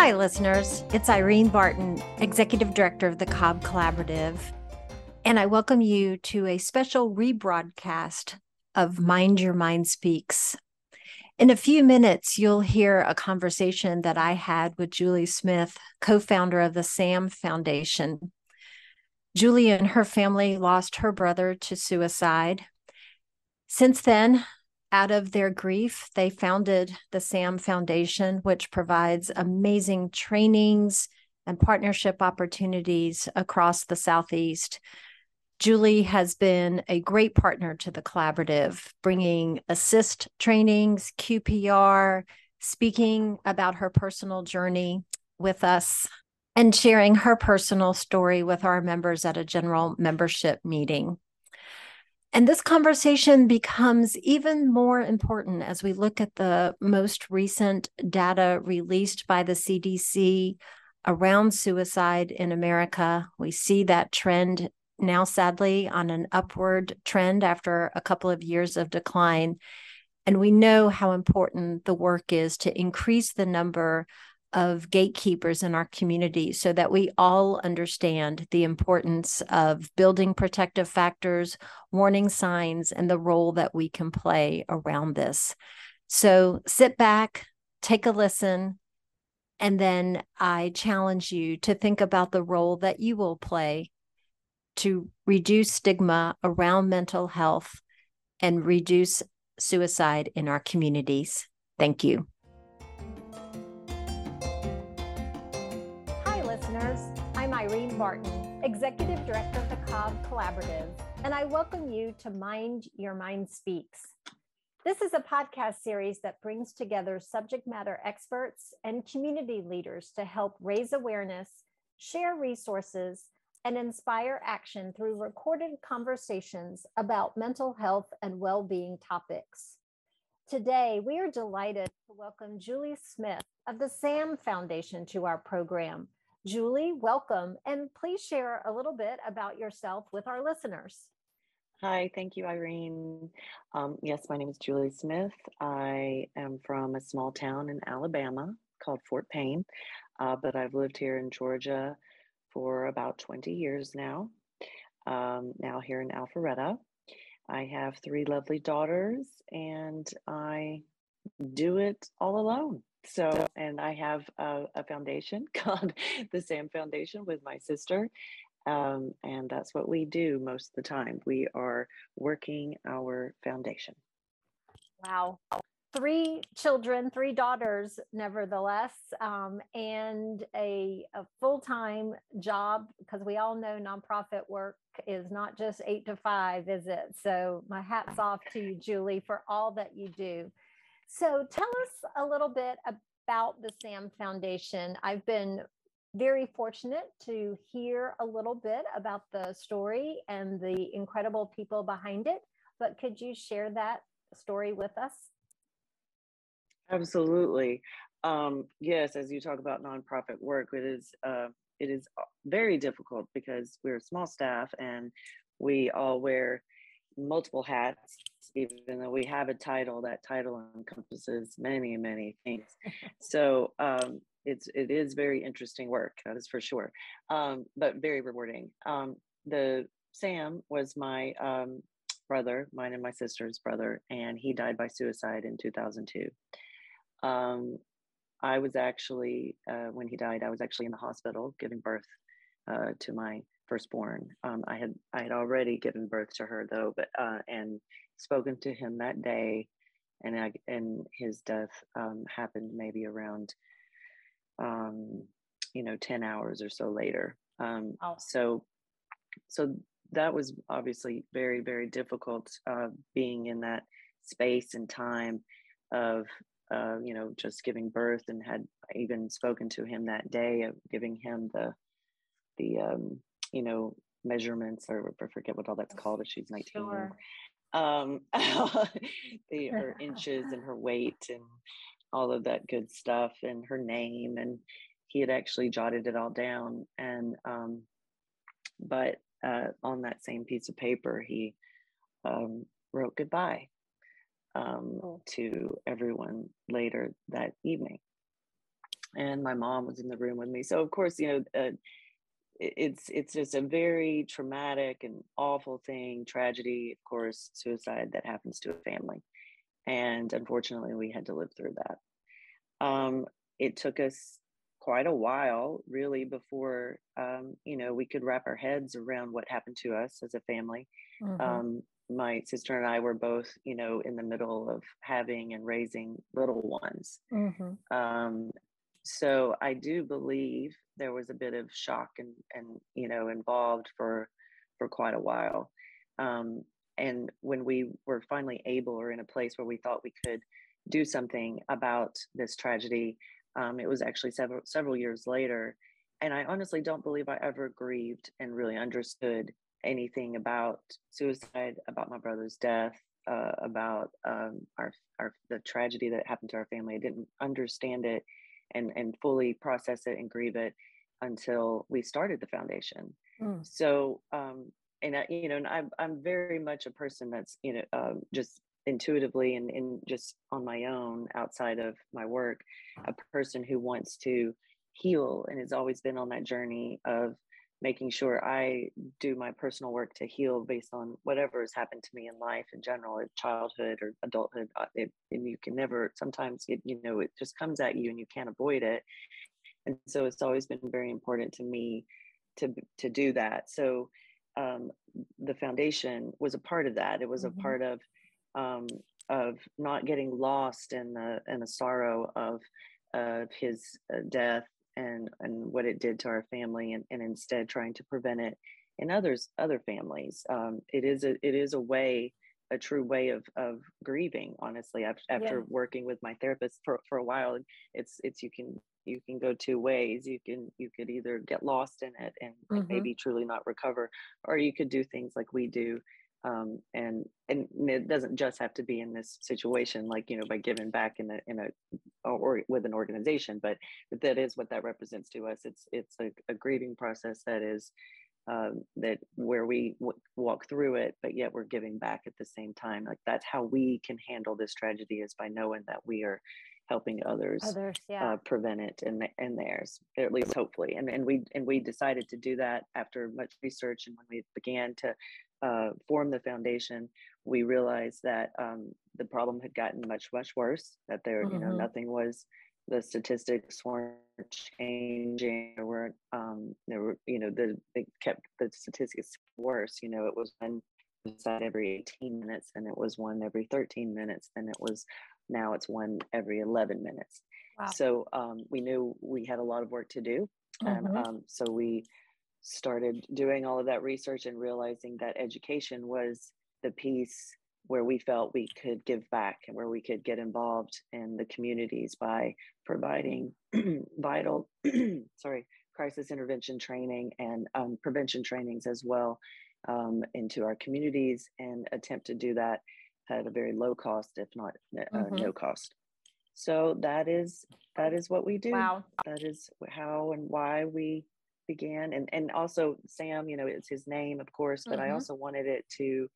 Hi, listeners. It's Irene Barton, Executive Director of the Cobb Collaborative, and I welcome you to a special rebroadcast of Mind Your Mind Speaks. In a few minutes, you'll hear a conversation that I had with Julie Smith, co founder of the SAM Foundation. Julie and her family lost her brother to suicide. Since then, out of their grief, they founded the SAM Foundation, which provides amazing trainings and partnership opportunities across the Southeast. Julie has been a great partner to the collaborative, bringing ASIST trainings, QPR, speaking about her personal journey with us, and sharing her personal story with our members at a general membership meeting. And this conversation becomes even more important as we look at the most recent data released by the CDC around suicide in America. We see that trend now, sadly, on an upward trend after a couple of years of decline. And we know how important the work is to increase the number of gatekeepers in our community so that we all understand the importance of building protective factors, warning signs, and the role that we can play around this. So sit back, take a listen, and then I challenge you to think about the role that you will play to reduce stigma around mental health and reduce suicide in our communities. Thank you. Irene Barton, Executive Director of the Cobb Collaborative, and I welcome you to Mind Your Mind Speaks. This is a podcast series that brings together subject matter experts and community leaders to help raise awareness, share resources, and inspire action through recorded conversations about mental health and well being topics. Today, we are delighted to welcome Julie Smith of the SAM Foundation to our program Julie, welcome. And please share a little bit about yourself with our listeners. Hi, thank you, Irene. Um, yes, my name is Julie Smith. I am from a small town in Alabama called Fort Payne, uh, but I've lived here in Georgia for about 20 years now, um, now here in Alpharetta. I have three lovely daughters, and I do it all alone. So, and I have a, a foundation called the SAM Foundation with my sister. Um, and that's what we do most of the time. We are working our foundation. Wow. Three children, three daughters, nevertheless, um, and a, a full time job because we all know nonprofit work is not just eight to five, is it? So, my hat's off to you, Julie, for all that you do. So tell us a little bit about the SAM Foundation. I've been very fortunate to hear a little bit about the story and the incredible people behind it. But could you share that story with us? Absolutely. Um, yes, as you talk about nonprofit work, it is uh, it is very difficult because we're a small staff and we all wear multiple hats even though we have a title that title encompasses many many things. So um, it's it is very interesting work that is for sure um, but very rewarding. Um, the sam was my um, brother mine and my sister's brother and he died by suicide in 2002 um, i was actually uh, when he died i was actually in the hospital giving birth uh, to my firstborn. Um, I had I had already given birth to her though, but uh, and spoken to him that day, and I, and his death um, happened maybe around, um, you know, ten hours or so later. Um, oh. So, so that was obviously very very difficult uh, being in that space and time of uh, you know just giving birth and had even spoken to him that day of giving him the the um, you know measurements or I forget what all that's called if she's 19 sure. Um the her inches and her weight and all of that good stuff and her name and he had actually jotted it all down and um but uh on that same piece of paper he um wrote goodbye um oh. to everyone later that evening and my mom was in the room with me. So of course, you know, uh, it's it's just a very traumatic and awful thing, tragedy, of course, suicide that happens to a family, and unfortunately, we had to live through that. Um, it took us quite a while, really, before um, you know we could wrap our heads around what happened to us as a family. Mm-hmm. Um, my sister and I were both, you know, in the middle of having and raising little ones. Mm-hmm. So I do believe there was a bit of shock and and you know involved for for quite a while. Um, and when we were finally able or in a place where we thought we could do something about this tragedy, um, it was actually several several years later. And I honestly don't believe I ever grieved and really understood anything about suicide, about my brother's death, uh, about um, our our the tragedy that happened to our family. I didn't understand it and and fully process it and grieve it until we started the foundation. Mm. So um, and I, you know, and I'm I'm very much a person that's you know um, just intuitively and, and just on my own outside of my work, a person who wants to heal and has always been on that journey of making sure I do my personal work to heal based on whatever has happened to me in life in general, childhood or adulthood. Uh, it, and you can never, sometimes, it, you know, it just comes at you and you can't avoid it. And so it's always been very important to me to, to do that. So um, the foundation was a part of that. It was mm-hmm. a part of, um, of not getting lost in the, in the sorrow of, of his uh, death and and what it did to our family and, and instead trying to prevent it in others other families um, it is a it is a way a true way of of grieving honestly after, after yeah. working with my therapist for, for a while it's it's you can you can go two ways you can you could either get lost in it and, mm-hmm. and maybe truly not recover or you could do things like we do um, and and it doesn't just have to be in this situation like you know by giving back in a in a or with an organization but that is what that represents to us. It's it's a, a grieving process that is um, that where we w- walk through it but yet we're giving back at the same time. Like that's how we can handle this tragedy is by knowing that we are helping others, others yeah. uh, prevent it and and theirs at least hopefully. And and we and we decided to do that after much research and when we began to uh, formed the foundation, we realized that um, the problem had gotten much, much worse. That there, mm-hmm. you know, mm-hmm. nothing was. The statistics weren't changing. There weren't. Um, there were, you know, the they kept the statistics worse. You know, it was one side every 18 minutes, and it was one every 13 minutes. and it was now it's one every 11 minutes. Wow. So um, we knew we had a lot of work to do, mm-hmm. and um, so we started doing all of that research and realizing that education was the piece where we felt we could give back and where we could get involved in the communities by providing vital sorry crisis intervention training and um, prevention trainings as well um, into our communities and attempt to do that at a very low cost if not uh, mm-hmm. no cost so that is that is what we do wow. that is how and why we began and and also sam you know it's his name of course but mm-hmm. i also wanted it to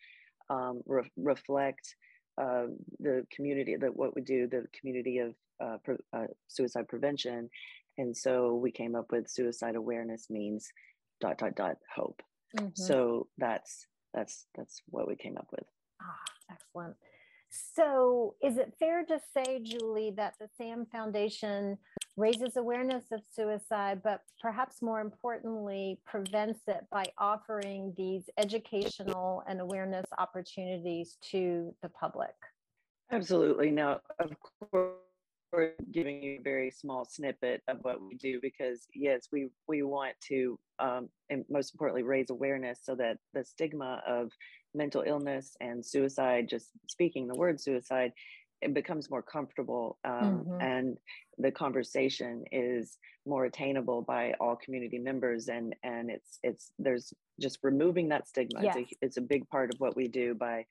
um, re- reflect uh, the community that what we do the community of uh, pre- uh, suicide prevention and so we came up with suicide awareness means dot dot dot hope mm-hmm. so that's that's that's what we came up with ah excellent so is it fair to say julie that the sam foundation raises awareness of suicide, but perhaps more importantly, prevents it by offering these educational and awareness opportunities to the public. Absolutely. Now, of course, we're giving you a very small snippet of what we do because, yes, we, we want to, um, and most importantly, raise awareness so that the stigma of mental illness and suicide, just speaking the word suicide, it becomes more comfortable um, mm-hmm. and the conversation is more attainable by all community members and and it's it's there's just removing that stigma yes. it's, a, it's a big part of what we do by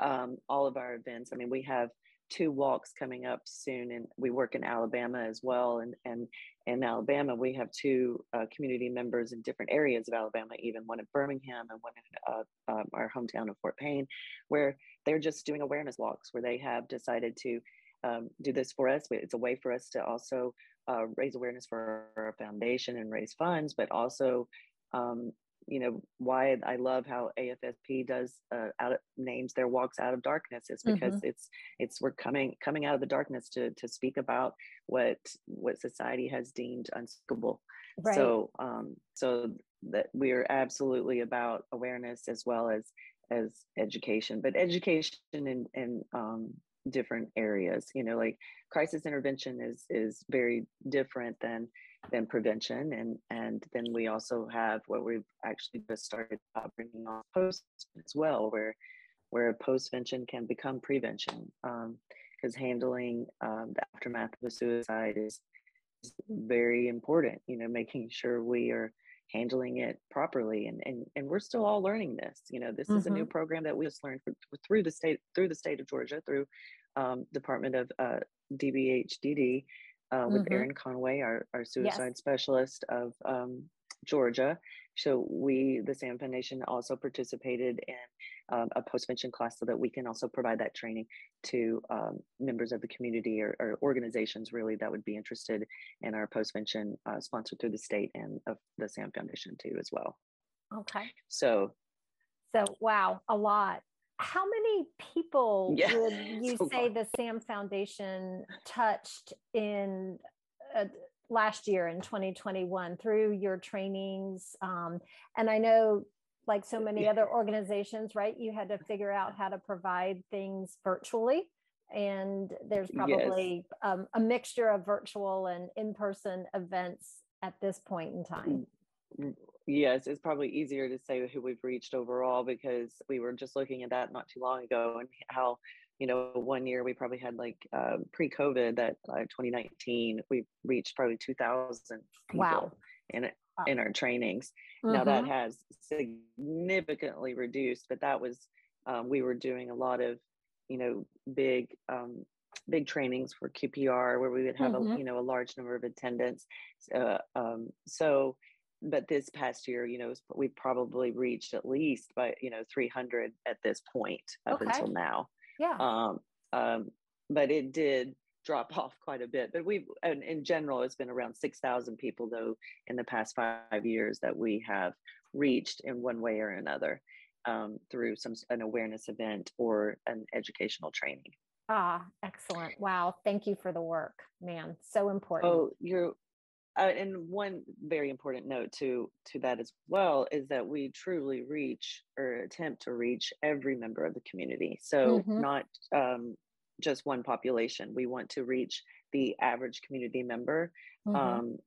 um, all of our events i mean we have two walks coming up soon and we work in alabama as well and and in alabama we have two uh, community members in different areas of alabama even one in birmingham and one in uh, uh, our hometown of fort payne where they're just doing awareness walks where they have decided to um, do this for us. It's a way for us to also uh, raise awareness for our foundation and raise funds, but also, um, you know, why I love how AFSP does uh, out of, names their walks out of darkness is because mm-hmm. it's it's we're coming coming out of the darkness to to speak about what what society has deemed unspeakable. Right. So um, so that we are absolutely about awareness as well as as education, but education in in um, different areas you know like crisis intervention is is very different than than prevention and and then we also have what we've actually just started bringing on post as well where where postvention can become prevention because um, handling um, the aftermath of a suicide is, is very important you know making sure we are handling it properly and and, and we're still all learning this you know this mm-hmm. is a new mm-hmm. program that we just learned through the state through the state of georgia through um, department of uh, dbhdd uh, with mm-hmm. Erin Conway, our, our suicide yes. specialist of um, Georgia. So we, the SAM Foundation, also participated in um, a postvention class so that we can also provide that training to um, members of the community or, or, organizations really that would be interested in our postvention uh, sponsored through the state and of the SAM Foundation too as well. Okay. So. So wow, a lot. How many people yeah. would you so say the SAM Foundation touched in uh, last year in 2021 through your trainings? Um, and I know like so many other organizations, right? You had to figure out how to provide things virtually. And there's probably yes. um, a mixture of virtual and in person events at this point in time. Yes, it's probably easier to say who we've reached overall because we were just looking at that not too long ago and how, you know, one year we probably had like uh, pre COVID that uh, 2019, we reached probably 2,000 people wow. in in our trainings. Mm-hmm. Now that mm-hmm. has significantly reduced, but that was um, we were doing a lot of you know big um, big trainings for QPR where we would have mm-hmm. a you know a large number of attendants. Uh, um, so, but this past year, you know, we've probably reached at least by you know 300 at this point up okay. until now. Yeah. Um, um, but it did drop off quite a bit. But we've, in general, it's been around 6,000 people, though, in the past five years that we have reached in one way or another um, through some an awareness event or an educational training. Ah, excellent. Wow. Thank you for the work, man. So important. Oh, you're, uh, and one very important note to to that as well is that we truly reach or attempt to reach every member of the community so mm-hmm. not um, just one population. We want to reach the average community member mm-hmm. um,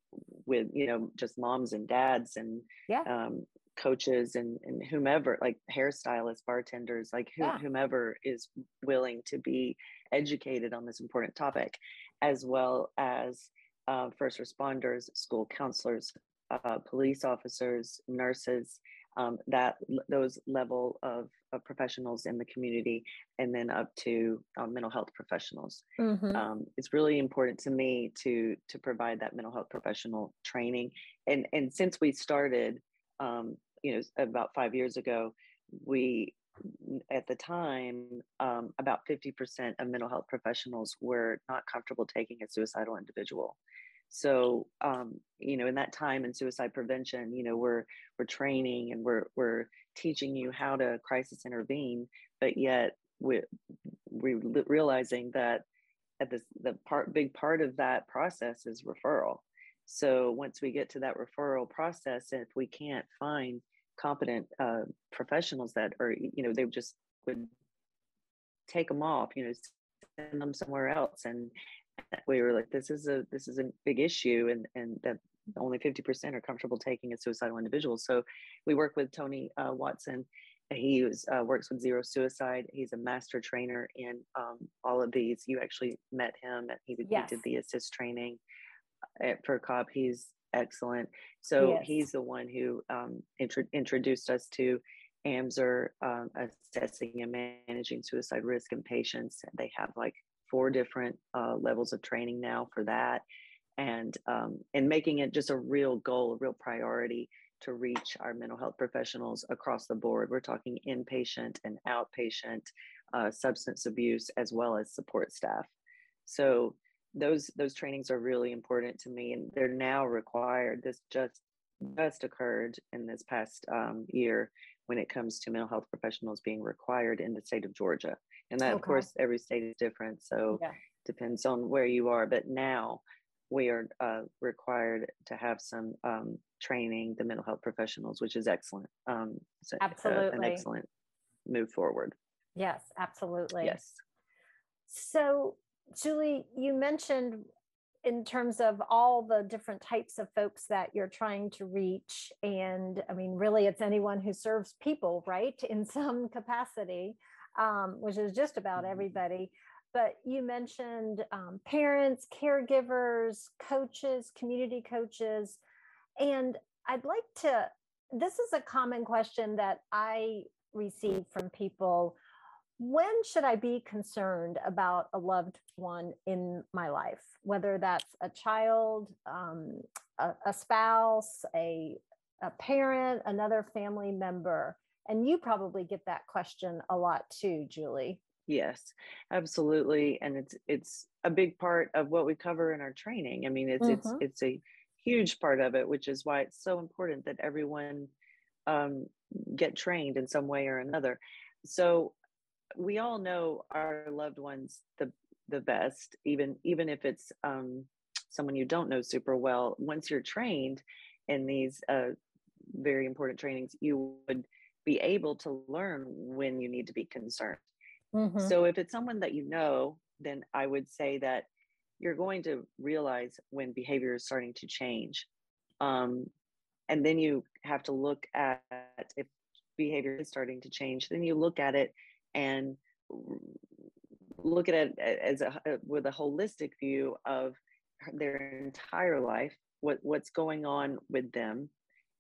with, you know, just moms and dads and yeah. um, coaches and, and whomever, like hairstylists, bartenders, like who, yeah. whomever is willing to be educated on this important topic, as well as uh, first responders, school counselors, uh, police officers, nurses, um, that those level of, of, professionals in the community and then up to um, mental health professionals mm-hmm. um, it's really important to me to to provide that mental health professional training and and since we started um, you know about five years ago we at the time um, about 50% of mental health professionals were not comfortable taking a suicidal individual. So um, you know in that time in suicide prevention you know we're we're training and we're we're teaching you how to crisis intervene but yet we we're realizing that at this the part big part of that process is referral. So once we get to that referral process if we can't find competent uh, professionals that are you know they just would take them off you know send them somewhere else and we were like, this is a this is a big issue, and and that only 50% are comfortable taking a suicidal individual. So we work with Tony uh, Watson. He was, uh, works with Zero Suicide. He's a master trainer in um, all of these. You actually met him. He, yes. he did the ASIST training uh, at, for Cobb. He's excellent. So yes. he's the one who um, intro- introduced us to AMSR, um, assessing and managing suicide risk in patients. They have like four different uh, levels of training now for that and um, and making it just a real goal a real priority to reach our mental health professionals across the board we're talking inpatient and outpatient uh, substance abuse as well as support staff so those those trainings are really important to me and they're now required. This just just occurred in this past um, year when it comes to mental health professionals being required in the state of georgia. And that okay. of course every state is different so yeah. depends on where you are. But now we are uh, required to have some um, training the mental health professionals which is excellent um, so, absolutely uh, an excellent move forward. Yes absolutely. Yes. So Julie, you mentioned in terms of all the different types of folks that you're trying to reach. And I mean, really, it's anyone who serves people, right, in some capacity, um, which is just about mm-hmm. everybody. But you mentioned um, parents, caregivers, coaches, community coaches. And I'd like to, this is a common question that I receive from people when should I be concerned about a loved one in my life, whether that's a child, um, a, a, spouse, a, a parent, another family member? And you probably get that question a lot too, Julie. Yes, absolutely, and it's it's a big part of what we cover in our training. I mean, it's mm-hmm. it's it's a huge part of it, which is why it's so important that everyone um, get trained in some way or another. So we all know our loved ones the the best even even if it's um, someone you don't know super well. Once you're trained in these uh, very important trainings you would be able to learn when you need to be concerned. Mm-hmm. so if it's someone that you know then i would say that you're going to realize when behavior is starting to change. Um, and then you have to look at if behavior is starting to change then you look at it and look at it as a with a holistic view of their entire life what what's going on with them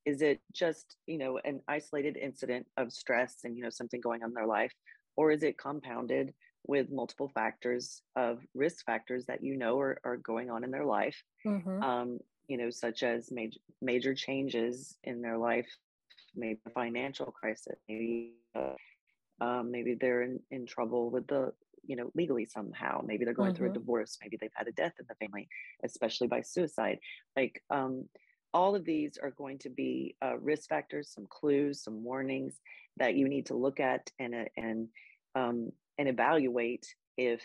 is it just you know an isolated incident of stress and you know something going on in their life or is it compounded with multiple factors of risk factors that you know are, are going on in their life mm-hmm. um, you know such as major major changes in their life maybe a financial crisis maybe uh, maybe they're in, in trouble with the you know legally somehow maybe they're going mm-hmm. through a mm-hmm. divorce maybe they've had a death in the family especially by suicide like um, all of these are going to be uh, risk factors some clues some warnings that you need to look at and uh, and um, and evaluate if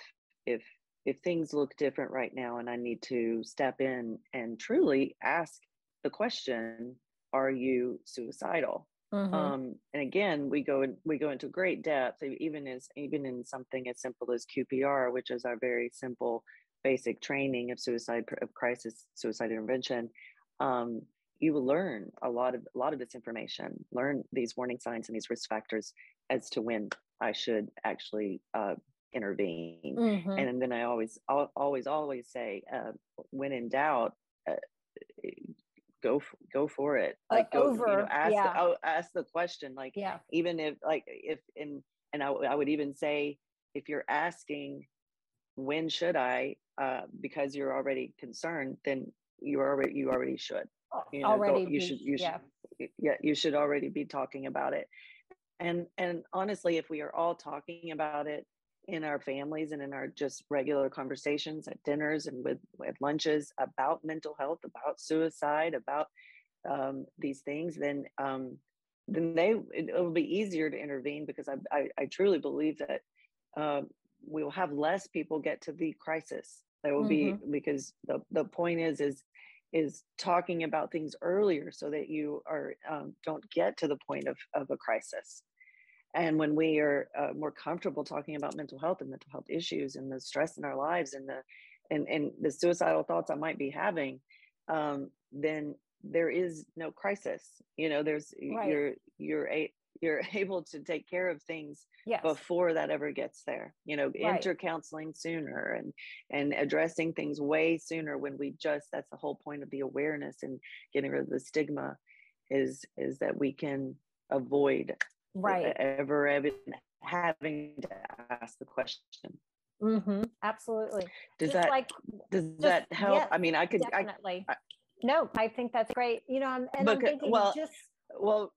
if if things look different right now and i need to step in and truly ask the question are you suicidal Mm-hmm. Um, and again, we go in, we go into great depth, even as even in something as simple as QPR, which is our very simple, basic training of suicide of crisis suicide intervention. Um, you will learn a lot of a lot of this information, learn these warning signs and these risk factors as to when I should actually uh, intervene. Mm-hmm. And then I always always always say, uh, when in doubt. Uh, go go for it like uh, go over, you know, ask yeah. the, oh, ask the question like yeah even if like if in and I, I would even say if you're asking when should i uh, because you're already concerned then you already you already should you know, already go, you should you yeah. should yeah you should already be talking about it and and honestly if we are all talking about it in our families and in our just regular conversations at dinners and with, with lunches about mental health, about suicide, about um, these things, then um, then they it, will be easier to intervene because I, I, I truly believe that uh, we will have less people get to the crisis. There will mm-hmm. be because the the point is is is talking about things earlier so that you are um, don't get to the point of of a crisis and when we are uh, more comfortable talking about mental health and mental health issues and the stress in our lives and the and, and the suicidal thoughts i might be having um, then there is no crisis you know there's right. you're you're a you're able to take care of things yes. before that ever gets there you know right. enter counseling sooner and and addressing things way sooner when we just that's the whole point of the awareness and getting rid of the stigma is is that we can avoid right. ever even having to ask the question. Mm-hmm. absolutely. Does just that like does just, that help? yes, i mean i could definitely. I, I, no i think that's great. You know and because, I'm thinking well just well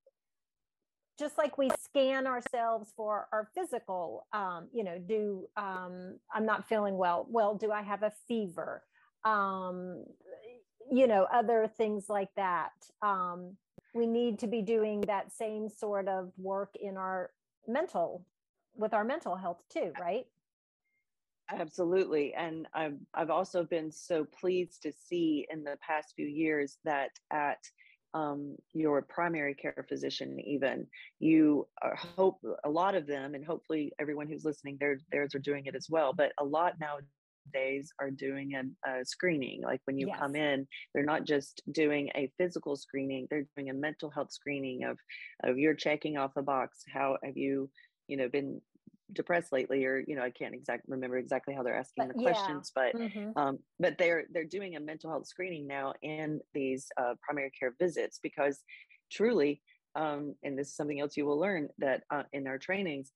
just like we scan ourselves for our physical um, you know do um, i'm not feeling well. Well do i have a fever? Um, you know other things like that. Um, we need to be doing that same sort of work in our mental with our mental health too right? absolutely. And i've i've also been so pleased to see in the past few years that at um, your primary care physician even you are, hope a lot of them and hopefully everyone who's listening their theirs are doing it as well but a lot nowadays are doing a, a screening like when you yes. come in they're not just doing a physical screening they're doing a mental health screening of of you're checking off the box how have you you know been depressed lately or you know i can't exactly remember exactly how they're asking but, the questions yeah. but mm-hmm. um, but they're they're doing a mental health screening now in these uh, primary care visits because truly um, and this is something else you will learn that uh, in our trainings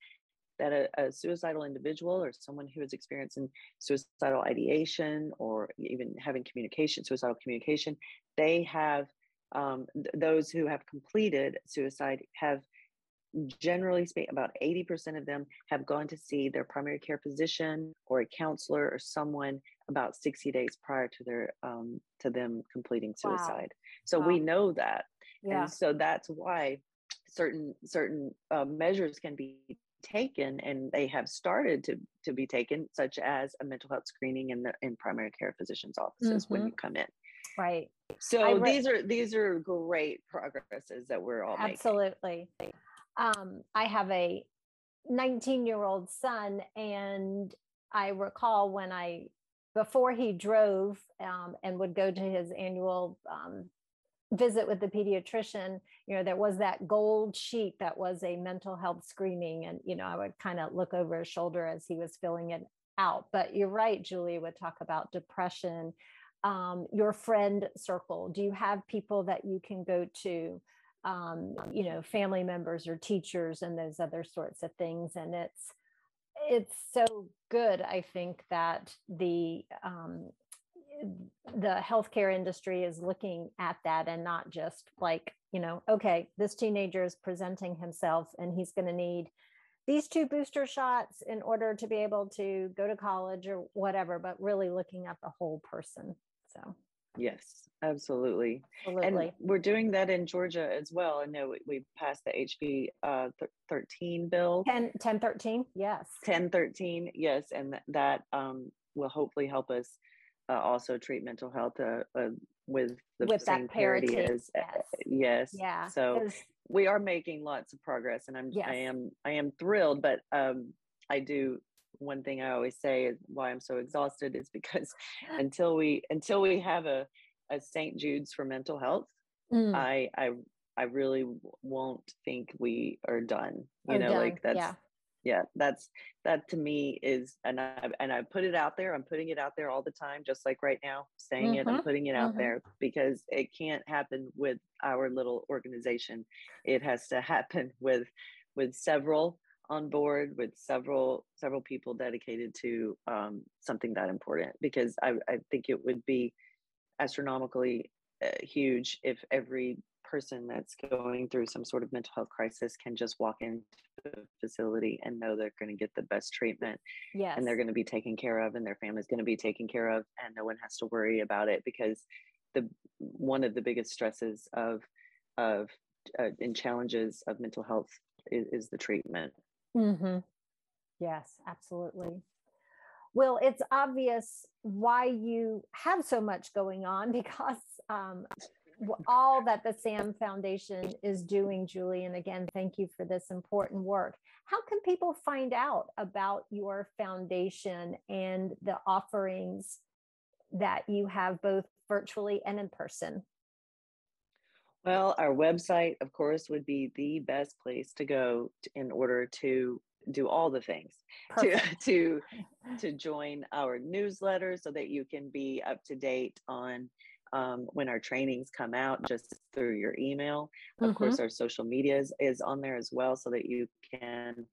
that a, a, suicidal individual or someone who is experiencing suicidal ideation or even having communication suicidal communication they have um, th- those who have completed suicide have generally speaking, about 80% of them have gone to see their primary care physician or a counselor or someone about 60 days prior to their um, to them completing suicide. Wow. So wow. we know that, yeah. and so that's why certain certain uh, measures can be taken, and they have started to to be taken, such as a mental health screening in the in primary care physicians' offices mm-hmm. when you come in. Right. So re- these are these are great progresses that we're all absolutely. Making um, I have a 19 year old son, and I recall when I, before he drove um, and would go to his annual um, visit with the pediatrician, you know, there was that gold sheet that was a mental health screening. And, you know, I would kind of look over his shoulder as he was filling it out. But you're right, Julie would talk about depression. Um, your friend circle, do you have people that you can go to? um, you know family members or teachers and those other sorts of things and it's it's so good i think that the um, the healthcare industry is looking at that and not just like you know okay this teenager is presenting himself and he's going to need these two booster shots in order to be able to go to college or whatever but really looking at the whole person so Yes, absolutely. absolutely. And we're doing that in Georgia as well. I know we, passed the HB uh, 13 bill. 10, 1013, yes. 1013, yes. And that um, will hopefully help us uh, also treat mental health uh, uh with the with same parity, parity as uh, yes. yes. Yeah. So we are making lots of progress and I'm yes. I am I am thrilled, but um, I do one thing I always say is why I'm so exhausted is because until we until we have a, a St. Jude's for mental health, mm. I I I really won't think we are done. You are know, done. like that's yeah. Yeah, that's that to me is and I and I put it out there. I'm putting it out there all the time, just like right now, saying mm-hmm. it. I'm mm-hmm. putting it out mm-hmm. there because it can't happen with our little organization. It has to happen with with several on board with several several people dedicated to um, something that important because I, I think it would be astronomically uh, huge if every person that's going through some sort of mental health crisis can just walk into the facility and know they're going to get the best treatment yes. and they're going to be taken care of and their family's going to be taken care of and no one has to worry about it because the one of the biggest stresses of of uh, and challenges of mental health is, is the treatment Mm-hmm. Yes, absolutely. Well, it's obvious why you have so much going on because um, all that the SAM Foundation is doing, Julie. And again, thank you for this important work. How can people find out about your foundation and the offerings that you have both virtually and in person? Well, our website, of course, would be the best place to go to, in order to do all the things to to to join our newsletter so that you can be up to date on um, when our trainings come out just through your email. Of mm-hmm. course, our social media is, is on there as well so that you can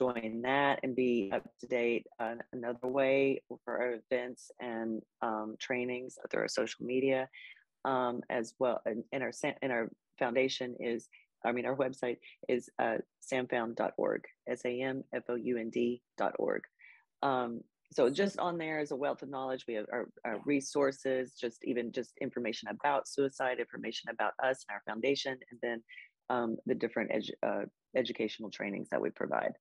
join that and be up to date uh, another way for our events and um, trainings through our social media um, as well. And, and our in our foundation is I mean, our website is uh, samfound.org, S A M F O U N D.org. Um, so just on there is a wealth of knowledge. We have our, our, resources, just even just information about suicide, information about us and our foundation, and then um, the different edu- uh, educational trainings that we provide.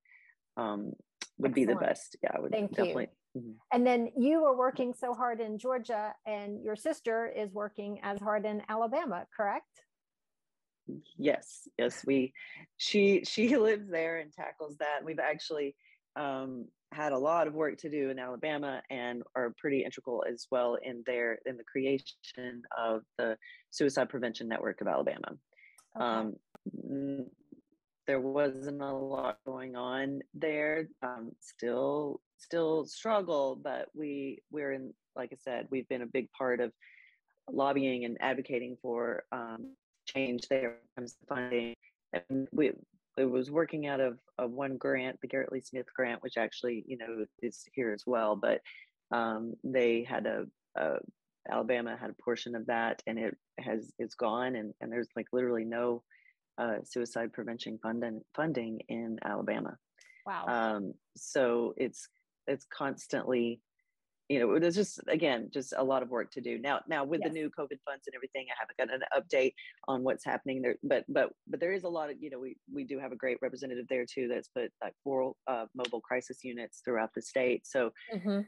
Um, would Excellent. be the best. Yeah, I would Thank definitely. You. Mm-hmm. And then you are working so hard in Georgia, and your sister is working as hard in Alabama, correct? Yes, yes. We, she she lives there and tackles that. We've actually um, had a lot of work to do in Alabama and are pretty integral as well in their in the creation of the Suicide Prevention Network of Alabama. Okay. Um, there wasn't a lot going on there. Um, still, still struggle, but we we're in. Like I said, we've been a big part of lobbying and advocating for um, change there comes funding. And we it was working out of, of one grant, the Garrett Lee Smith grant, which actually you know is here as well. But um, they had a, a Alabama had a portion of that, and it has it's gone, and and there's like literally no uh, suicide prevention funding funding in Alabama. Wow. Um, so it's it's constantly, you know, there's just again just a lot of work to do now. Now with yes. the new COVID funds and everything, I haven't got an update on what's happening there, but but but there is a lot of you know we we do have a great representative there too that's put like four uh, mobile crisis units throughout the state. So. Mm-hmm.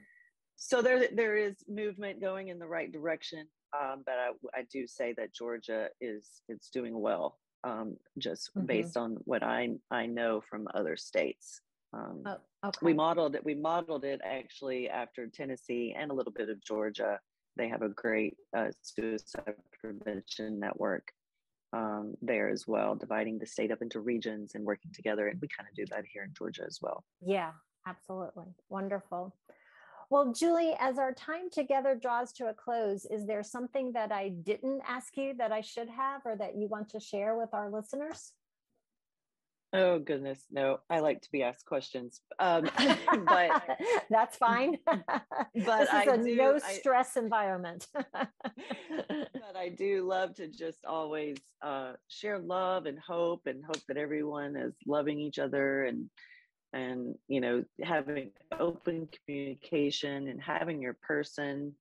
So there, there is movement going in the right direction, um, but I, I do say that Georgia is it's doing well um, just mm-hmm. based on what I I know from other states. Um, oh, okay. We modeled it. We modeled it actually after Tennessee and a little bit of Georgia. They have a great uh, suicide prevention network um, there as well, dividing the state up into regions and working together. And we kind of do that here in Georgia as well. Yeah, absolutely. Wonderful. Well, Julie, as our time together draws to a close, is there something that I didn't ask you that I should have or that you want to share with our listeners? Oh goodness, no! I like to be asked questions, um, but that's fine. but this is I a do, no stress I, environment. but I do love to just always uh, share love and hope, and hope that everyone is loving each other and and you know having open communication and having your person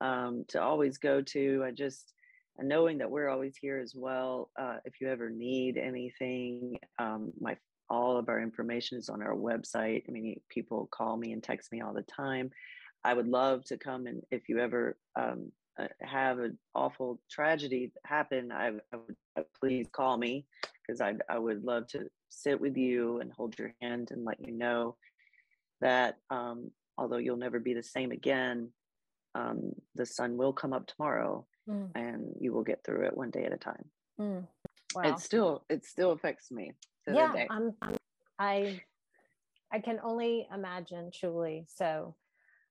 um, to always go to i just knowing that we're always here as well uh, if you ever need anything um, my all of our information is on our website. I mean people call me and text me all the time. I would love to come and if you ever um, uh, have an awful tragedy happen I, I would uh, please call me because I, I would love to sit with you and hold your hand and let you know that um, although you'll never be the same again, um, the sun will come up tomorrow mm. and you will get through it one day at a time. Mm. Wow. It still, it still affects me. yeah, I'm, I'm, I, I can only imagine truly. So,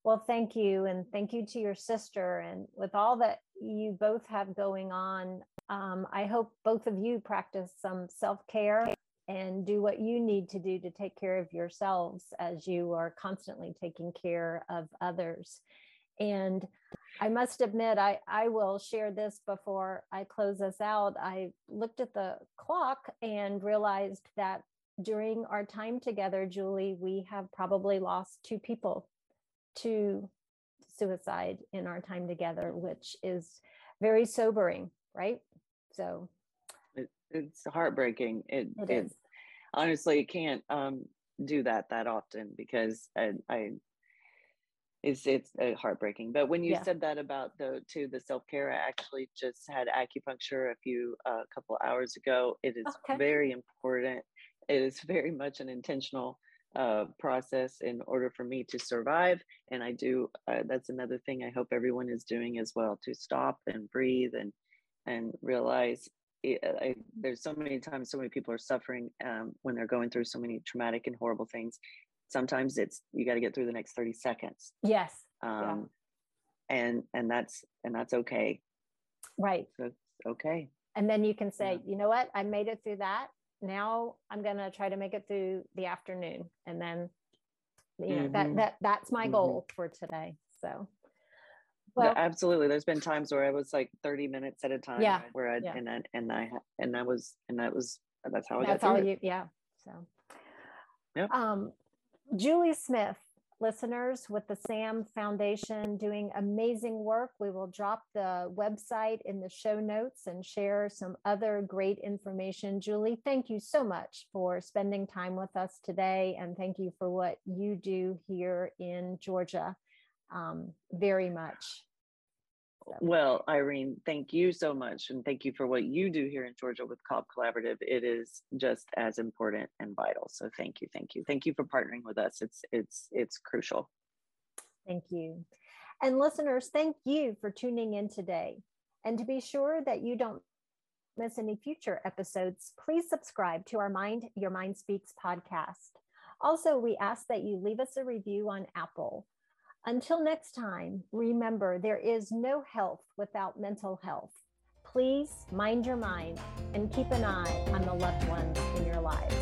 well, thank you. And thank you to your sister. And with all that you both have going on, um, I hope both of you practice some self care and do what you need to do to take care of yourselves as you are constantly taking care of others. And I must admit, I, I will share this before I close us out. I looked at the clock and realized that during our time together, Julie, we have probably lost two people to suicide in our time together, which is very sobering, right? So it, it's heartbreaking. It, it, it honestly can't um, do that that often because I, I it's it's uh, heartbreaking. But when you yeah. said that about the to the self care, I actually just had acupuncture a few a uh, couple hours ago. It is okay. very important. It is very much an intentional uh, process in order for me to survive. And I do. Uh, that's another thing I hope everyone is doing as well to stop and breathe and and realize it, I, there's so many times so many people are suffering um, when they're going through so many traumatic and horrible things sometimes it's you got to get through the next 30 seconds yes um, yeah. and and that's and that's okay right okay and then you can say yeah. you know what i made it through that now i'm going to try to make it through the afternoon and then you know mm-hmm. that that that's my mm-hmm. goal for today so well, yeah, absolutely. There's been times where I was like 30 minutes at a time. Yeah. Where I yeah. and I and I and I was and that was that's how I that's all you yeah so Yep. um julie smith listeners with the sam foundation doing amazing work. We will drop the website in the show notes and share some other great information. Julie thank you so much for spending time with us today and thank you for what you do here in georgia um, very much Well, Irene, thank you so much. And thank you for what you do here in Georgia with Cobb Collaborative. It is just as important and vital. So thank you, thank you. Thank you for partnering with us. It's it's it's crucial. Thank you. And listeners, thank you for tuning in today. And to be sure that you don't miss any future episodes, please subscribe to our Mind Your Mind Speaks podcast. Also, we ask that you leave us a review on Apple. Until next time, remember there is no health without mental health. Please mind your mind and keep an eye on the loved ones in your lives.